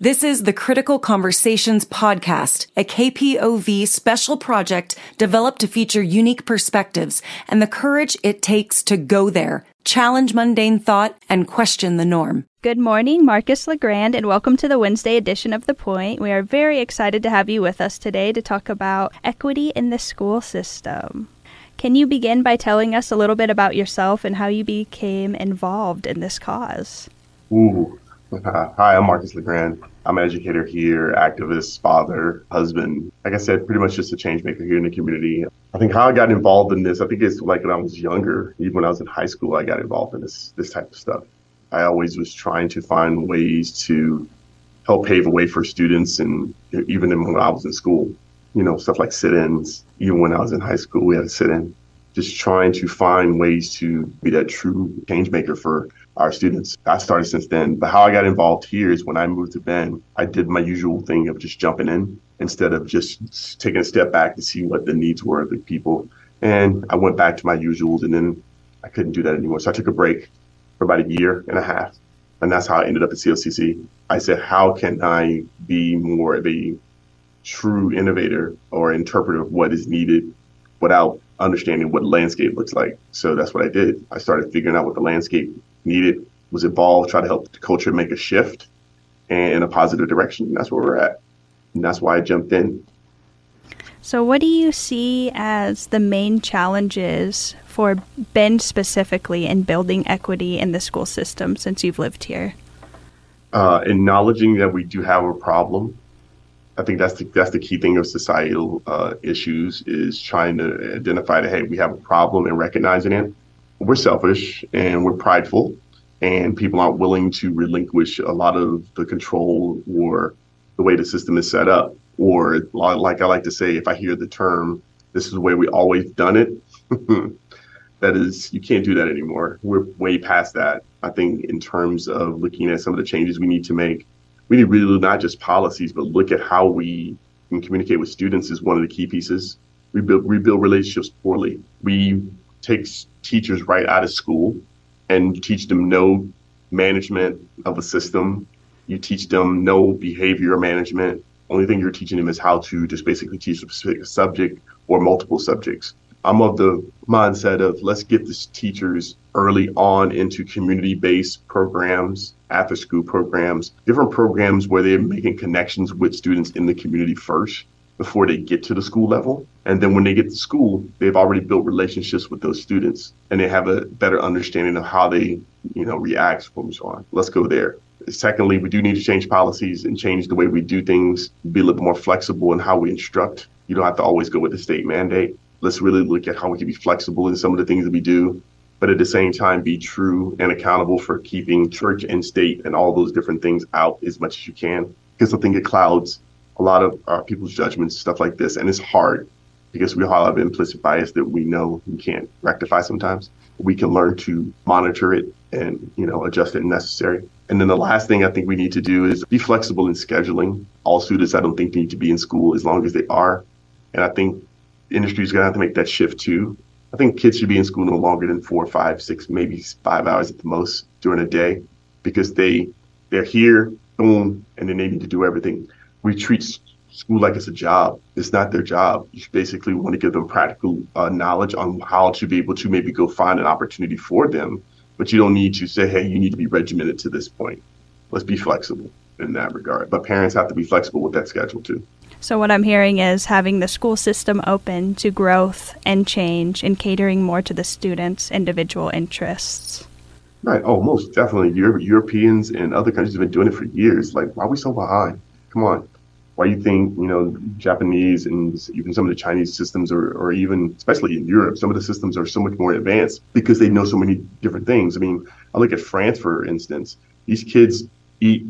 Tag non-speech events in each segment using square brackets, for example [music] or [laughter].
This is the Critical Conversations podcast, a KPOV special project developed to feature unique perspectives and the courage it takes to go there, challenge mundane thought, and question the norm. Good morning, Marcus LeGrand, and welcome to the Wednesday edition of The Point. We are very excited to have you with us today to talk about equity in the school system. Can you begin by telling us a little bit about yourself and how you became involved in this cause? Ooh, [laughs] Hi, I'm Marcus LeGrand. I'm an educator here, activist, father, husband. Like I said, pretty much just a change maker here in the community. I think how I got involved in this, I think it's like when I was younger, even when I was in high school, I got involved in this this type of stuff. I always was trying to find ways to help pave a way for students and even when I was in school, you know, stuff like sit-ins. Even when I was in high school, we had a sit-in. Just trying to find ways to be that true change maker for our students. I started since then. But how I got involved here is when I moved to Bend, I did my usual thing of just jumping in instead of just taking a step back to see what the needs were of the people. And I went back to my usuals and then I couldn't do that anymore. So I took a break for about a year and a half. And that's how I ended up at COCC. I said, how can I be more of a true innovator or interpreter of what is needed without understanding what landscape looks like. So that's what I did. I started figuring out what the landscape needed, was involved, try to help the culture make a shift and in a positive direction. That's where we're at. And that's why I jumped in. So, what do you see as the main challenges for Bend specifically in building equity in the school system since you've lived here? Uh, acknowledging that we do have a problem. I think that's the that's the key thing of societal uh, issues is trying to identify that hey, we have a problem and recognizing it we're selfish and we're prideful, and people aren't willing to relinquish a lot of the control or the way the system is set up. Or, like I like to say, if I hear the term, this is the way we always done it, [laughs] that is, you can't do that anymore. We're way past that. I think, in terms of looking at some of the changes we need to make, we need really not just policies, but look at how we can communicate with students is one of the key pieces. We build, we build relationships poorly. We takes teachers right out of school and teach them no management of a system. You teach them no behavior management. Only thing you're teaching them is how to just basically teach a specific subject or multiple subjects. I'm of the mindset of let's get these teachers early on into community based programs, after school programs, different programs where they're making connections with students in the community first before they get to the school level. And then when they get to school, they've already built relationships with those students and they have a better understanding of how they, you know, react and so on. Let's go there. Secondly, we do need to change policies and change the way we do things, be a little more flexible in how we instruct. You don't have to always go with the state mandate. Let's really look at how we can be flexible in some of the things that we do, but at the same time be true and accountable for keeping church and state and all those different things out as much as you can. Because I think it clouds a lot of uh, people's judgments, stuff like this. And it's hard because we all have implicit bias that we know we can't rectify sometimes. We can learn to monitor it and, you know, adjust it necessary. And then the last thing I think we need to do is be flexible in scheduling. All students, I don't think need to be in school as long as they are. And I think industry is going to have to make that shift too. I think kids should be in school no longer than four, five, six, maybe five hours at the most during a day because they they're here, boom, and then they need to do everything we treat school like it's a job. It's not their job. You basically want to give them practical uh, knowledge on how to be able to maybe go find an opportunity for them. But you don't need to say, hey, you need to be regimented to this point. Let's be flexible in that regard. But parents have to be flexible with that schedule too. So, what I'm hearing is having the school system open to growth and change and catering more to the students' individual interests. Right. Oh, most definitely. Europeans and other countries have been doing it for years. Like, why are we so behind? Come on. Why you think, you know, Japanese and even some of the Chinese systems or, or even, especially in Europe, some of the systems are so much more advanced because they know so many different things. I mean, I look at France, for instance. These kids eat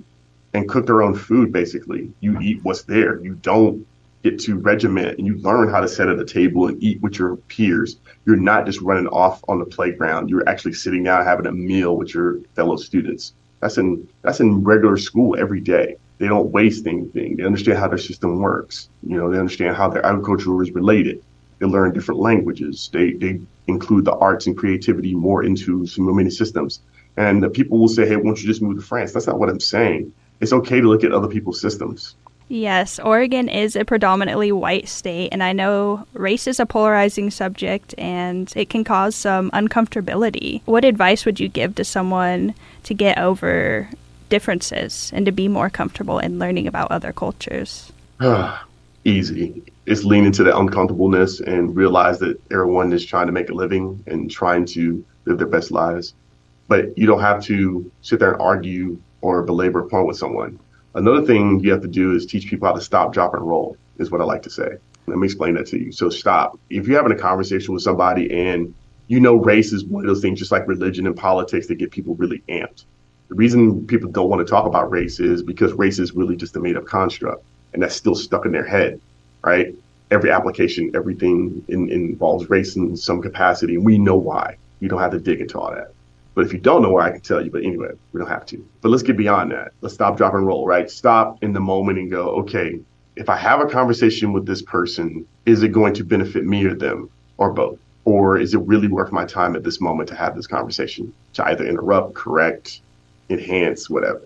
and cook their own food, basically. You eat what's there. You don't get to regiment and you learn how to sit at a table and eat with your peers. You're not just running off on the playground. You're actually sitting down having a meal with your fellow students. That's in that's in regular school every day they don't waste anything. They understand how their system works. You know, they understand how their agriculture is related. They learn different languages. They they include the arts and creativity more into so many systems. And people will say, "Hey, won't you just move to France?" That's not what I'm saying. it's okay to look at other people's systems. Yes, Oregon is a predominantly white state, and I know race is a polarizing subject and it can cause some uncomfortability. What advice would you give to someone to get over differences and to be more comfortable in learning about other cultures? [sighs] Easy. It's lean into the uncomfortableness and realize that everyone is trying to make a living and trying to live their best lives. But you don't have to sit there and argue or belabor a point with someone Another thing you have to do is teach people how to stop, drop, and roll, is what I like to say. Let me explain that to you. So, stop. If you're having a conversation with somebody and you know race is one of those things, just like religion and politics, that get people really amped. The reason people don't want to talk about race is because race is really just a made up construct, and that's still stuck in their head, right? Every application, everything in, involves race in some capacity. And we know why. You don't have to dig into all that. But if you don't know why, I can tell you. But anyway, we don't have to. But let's get beyond that. Let's stop, drop, and roll, right? Stop in the moment and go, okay, if I have a conversation with this person, is it going to benefit me or them or both? Or is it really worth my time at this moment to have this conversation to either interrupt, correct, enhance, whatever?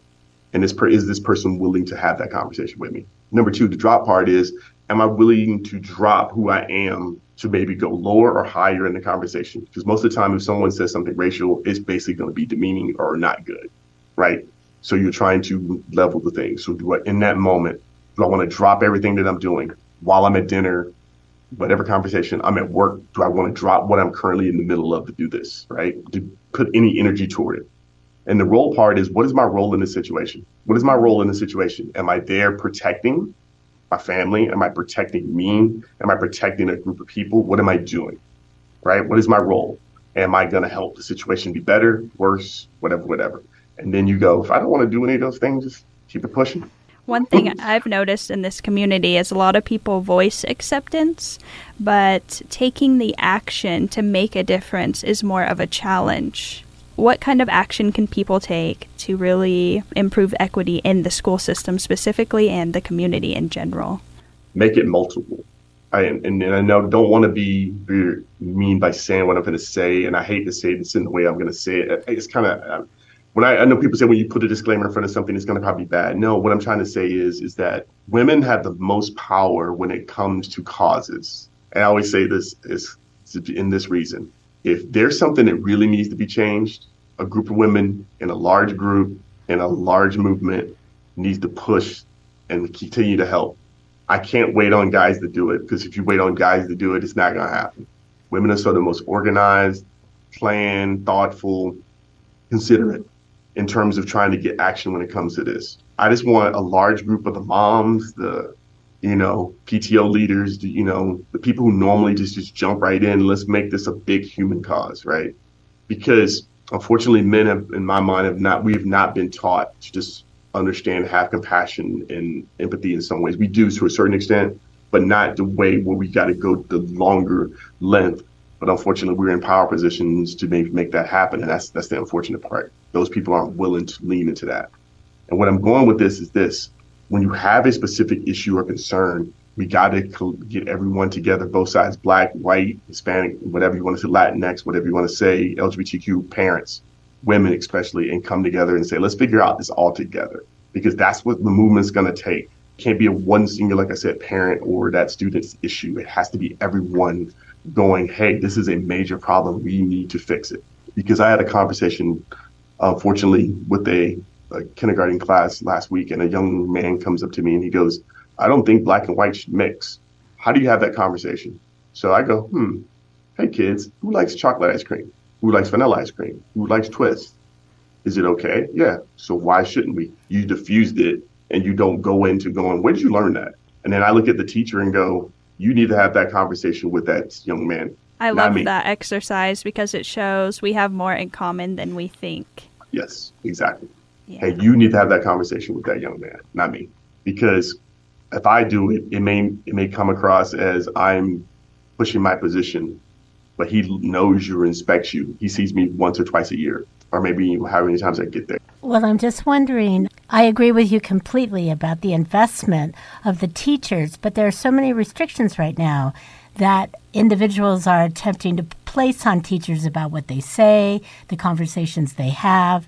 And this per- is this person willing to have that conversation with me? Number two, the drop part is, am I willing to drop who I am to maybe go lower or higher in the conversation. Because most of the time, if someone says something racial, it's basically going to be demeaning or not good, right? So you're trying to level the thing. So do I, in that moment, do I want to drop everything that I'm doing while I'm at dinner, whatever conversation I'm at work? Do I want to drop what I'm currently in the middle of to do this, right? To put any energy toward it. And the role part is what is my role in this situation? What is my role in this situation? Am I there protecting my family? Am I protecting me? Am I protecting a group of people? What am I doing? Right? What is my role? Am I going to help the situation be better, worse, whatever, whatever? And then you go, if I don't want to do any of those things, just keep it pushing. One thing I've noticed in this community is a lot of people voice acceptance, but taking the action to make a difference is more of a challenge what kind of action can people take to really improve equity in the school system specifically and the community in general? Make it multiple. I, and, and I know don't want to be mean by saying what I'm going to say, and I hate to say this in the way I'm going to say it. It's kind of when I, I, know people say when you put a disclaimer in front of something, it's going to probably be bad. No, what I'm trying to say is is that women have the most power when it comes to causes. And I always say this is in this reason if there's something that really needs to be changed, a group of women in a large group in a large movement needs to push and continue to help. I can't wait on guys to do it because if you wait on guys to do it, it's not going to happen. Women are of the most organized, planned, thoughtful, considerate in terms of trying to get action when it comes to this. I just want a large group of the moms, the you know, PTO leaders, you know, the people who normally just, just jump right in. Let's make this a big human cause, right? Because unfortunately, men have, in my mind, have not, we have not been taught to just understand, have compassion and empathy in some ways. We do to a certain extent, but not the way where we got to go the longer length. But unfortunately, we're in power positions to maybe make that happen. And that's, that's the unfortunate part. Those people aren't willing to lean into that. And what I'm going with this is this when you have a specific issue or concern, we got to get everyone together, both sides, black, white, Hispanic, whatever you want to say, Latinx, whatever you want to say, LGBTQ parents, women especially, and come together and say, let's figure out this all together because that's what the movement's going to take. It can't be a one single, like I said, parent or that student's issue. It has to be everyone going, hey, this is a major problem. We need to fix it. Because I had a conversation, unfortunately, with a a kindergarten class last week, and a young man comes up to me and he goes, I don't think black and white should mix. How do you have that conversation? So I go, hmm, hey kids, who likes chocolate ice cream? Who likes vanilla ice cream? Who likes twist? Is it okay? Yeah. So why shouldn't we? You diffused it and you don't go into going, where did you learn that? And then I look at the teacher and go, you need to have that conversation with that young man. I love that exercise because it shows we have more in common than we think. Yes, exactly. Yeah. Hey, you need to have that conversation with that young man, not me. Because if I do it, it may it may come across as I'm pushing my position, but he knows you or inspects you. He sees me once or twice a year, or maybe how many times I get there. Well, I'm just wondering. I agree with you completely about the investment of the teachers, but there are so many restrictions right now that individuals are attempting to place on teachers about what they say, the conversations they have.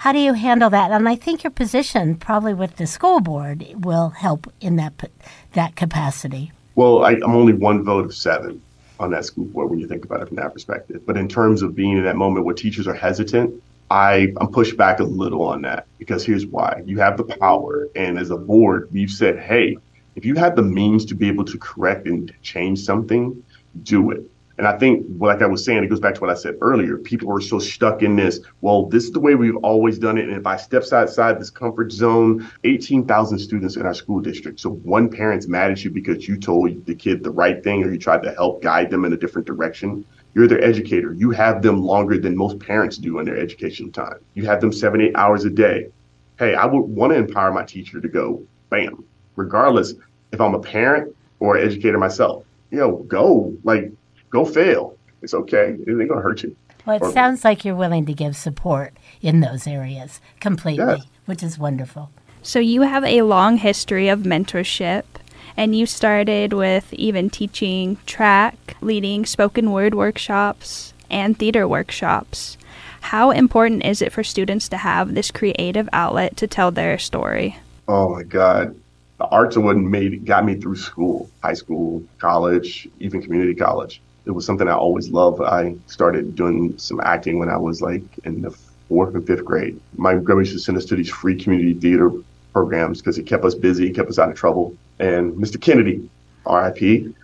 How do you handle that? And I think your position, probably with the school board, will help in that that capacity. Well, I, I'm only one vote of seven on that school board when you think about it from that perspective. But in terms of being in that moment where teachers are hesitant, I, I'm pushed back a little on that because here's why. You have the power. And as a board, we've said, hey, if you have the means to be able to correct and change something, do it. And I think, like I was saying, it goes back to what I said earlier. People are so stuck in this. Well, this is the way we've always done it. And if I step outside this comfort zone, 18,000 students in our school district. So one parent's mad at you because you told the kid the right thing or you tried to help guide them in a different direction. You're their educator. You have them longer than most parents do in their education time. You have them seven, eight hours a day. Hey, I would want to empower my teacher to go, bam, regardless if I'm a parent or an educator myself. You know, go. Like, go fail. It's okay. It ain't gonna hurt you. Well, it or, sounds like you're willing to give support in those areas completely, yeah. which is wonderful. So you have a long history of mentorship, and you started with even teaching track, leading spoken word workshops, and theater workshops. How important is it for students to have this creative outlet to tell their story? Oh my God. The arts are what made got me through school, high school, college, even community college it was something I always loved. I started doing some acting when I was like in the fourth and fifth grade. My grandma used to send us to these free community theater programs because it kept us busy, kept us out of trouble. And Mr. Kennedy, RIP,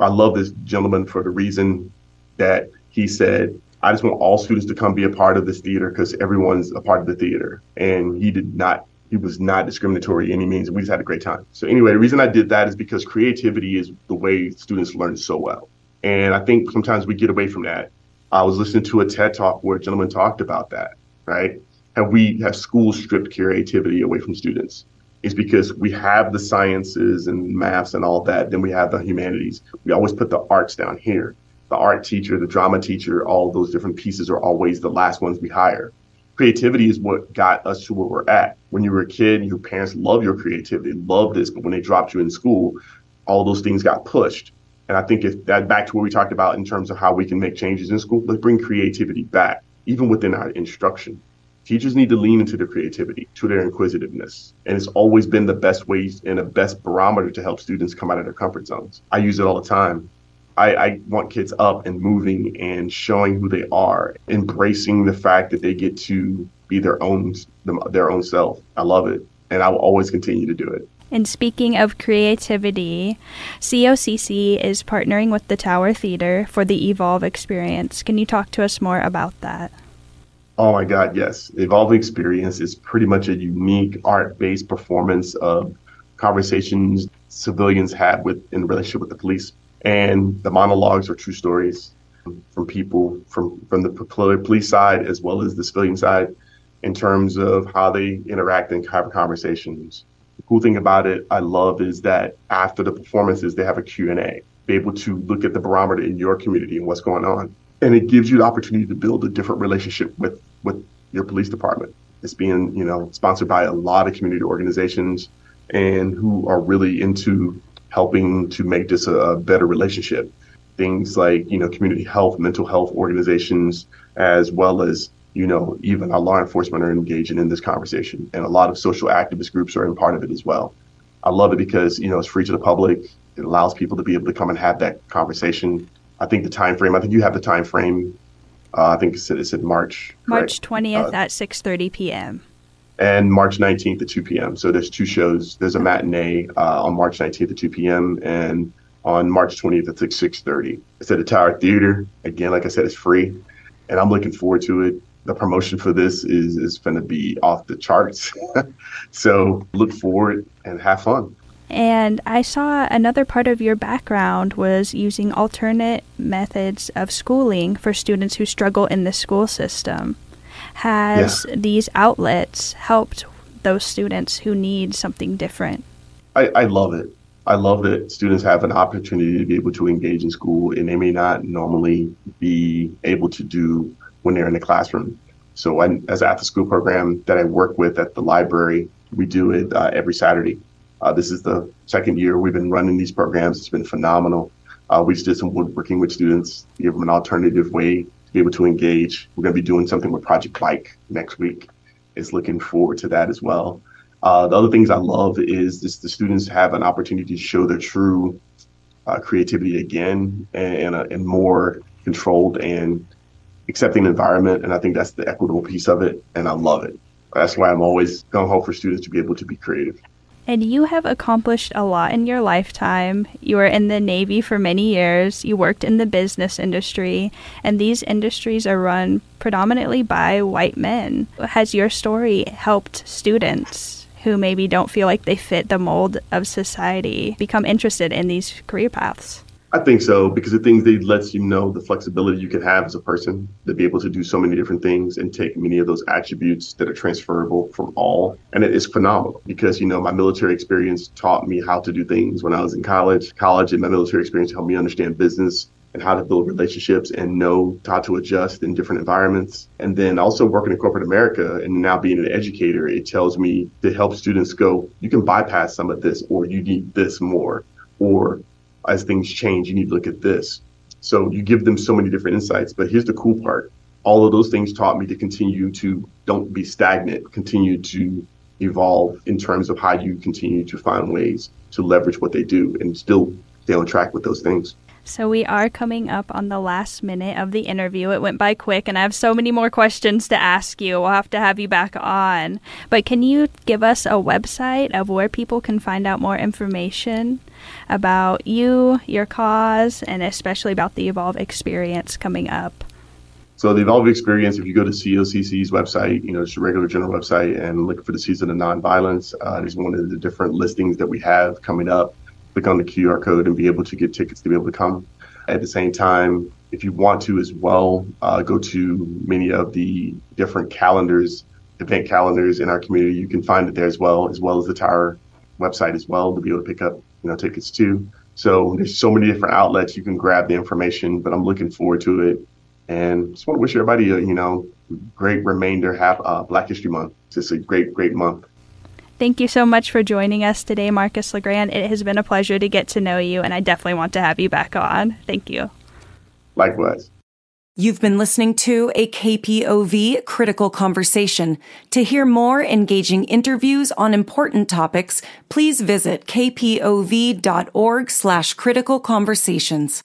I love this gentleman for the reason that he said, I just want all students to come be a part of this theater because everyone's a part of the theater. And he did not he was not discriminatory any means. We just had a great time. So anyway, the reason I did that is because creativity is the way students learn so well. And I think sometimes we get away from that. I was listening to a TED talk where a gentleman talked about that, right? Have we have schools stripped creativity away from students? It's because we have the sciences and maths and all that, then we have the humanities. We always put the arts down here. The art teacher, the drama teacher, all those different pieces are always the last ones we hire. Creativity is what got us to where we're at. When you were a kid, your parents love your creativity, love this, but when they dropped you in school, all those things got pushed and I think if that back to what we talked about in terms of how we can make changes in school, let's bring creativity back, even within our instruction. Teachers need to lean into their creativity, to their inquisitiveness. And it's always been the best way and the best barometer to help students come out of their comfort zones. I use it all the time. I, I, want kids up and moving and showing who they are, embracing the fact that they get to be their own their own self. I love it, and I will always continue to do it. And speaking of creativity, COCC is partnering with the Tower Theater for the Evolve experience. Can you talk to us more about that? Oh my God, yes. Evolve experience is pretty much a unique art based performance of conversations civilians had with in relationship with the police. And the monologues are true stories from people from, from the police side as well as the civilian side in terms of how they interact and have conversations cool thing about it I love is that after the performances, they have a Q&A, be able to look at the barometer in your community and what's going on. And it gives you the opportunity to build a different relationship with, with your police department. It's being, you know, sponsored by a lot of community organizations and who are really into helping to make this a, a better relationship. Things like, you know, community health, mental health organizations, as well as you know, even our law enforcement are engaging in this conversation, and a lot of social activist groups are in part of it as well. I love it because you know it's free to the public. It allows people to be able to come and have that conversation. I think the time frame. I think you have the time frame. Uh, I think it's, it's in March. March twentieth uh, at six thirty p.m. And March nineteenth at two p.m. So there's two shows. There's a matinee uh, on March nineteenth at two p.m. and on March twentieth at six thirty. It's at the Tower Theater. Again, like I said, it's free, and I'm looking forward to it the promotion for this is is going to be off the charts. [laughs] so look forward and have fun. And I saw another part of your background was using alternate methods of schooling for students who struggle in the school system. Has yeah. these outlets helped those students who need something different? I, I love it. I love that students have an opportunity to be able to engage in school and they may not normally be able to do when they're in the classroom. So, as an after school program that I work with at the library, we do it uh, every Saturday. Uh, this is the second year we've been running these programs. It's been phenomenal. Uh, we just did some woodworking with students, give them an alternative way to be able to engage. We're going to be doing something with Project Bike next week is looking forward to that as well. Uh, the other things I love is this, the students have an opportunity to show their true uh, creativity again and, a, and more controlled and accepting environment. And I think that's the equitable piece of it. And I love it. That's why I'm always gung ho for students to be able to be creative. And you have accomplished a lot in your lifetime. You were in the Navy for many years. You worked in the business industry, and these industries are run predominantly by white men. Has your story helped students who maybe don't feel like they fit the mold of society become interested in these career paths? I think so because the things they lets you know the flexibility you can have as a person to be able to do so many different things and take many of those attributes that are transferable from all. And it is phenomenal because, you know, my military experience taught me how to do things when I was in college. College and my military experience helped me understand business and how to build relationships and know how to adjust in different environments. And then also working in corporate America and now being an educator, it tells me to help students go, you can bypass some of this or you need this more or as things change, you need to look at this. So you give them so many different insights. But here's the cool part. All of those things taught me to continue to don't be stagnant, continue to evolve in terms of how you continue to find ways to leverage what they do and still stay on track with those things. So we are coming up on the last minute of the interview. It went by quick, and I have so many more questions to ask you. We'll have to have you back on. But can you give us a website of where people can find out more information about you, your cause, and especially about the Evolve experience coming up? So the Evolve experience, if you go to COCC's website, you know, it's a regular general website and look for the season of nonviolence. Uh, there's one of the different listings that we have coming up click on the QR code and be able to get tickets to be able to come. At the same time, if you want to as well, uh, go to many of the different calendars, event calendars in our community. You can find it there as well, as well as the Tower website as well to be able to pick up, you know, tickets too. So there's so many different outlets you can grab the information, but I'm looking forward to it. And just want to wish everybody a, you know, great remainder, have uh, Black History Month. It's just a great, great month. Thank you so much for joining us today, Marcus LeGrand. It has been a pleasure to get to know you, and I definitely want to have you back on. Thank you. Likewise. You've been listening to a KPOV critical conversation. To hear more engaging interviews on important topics, please visit kpov.org slash critical conversations.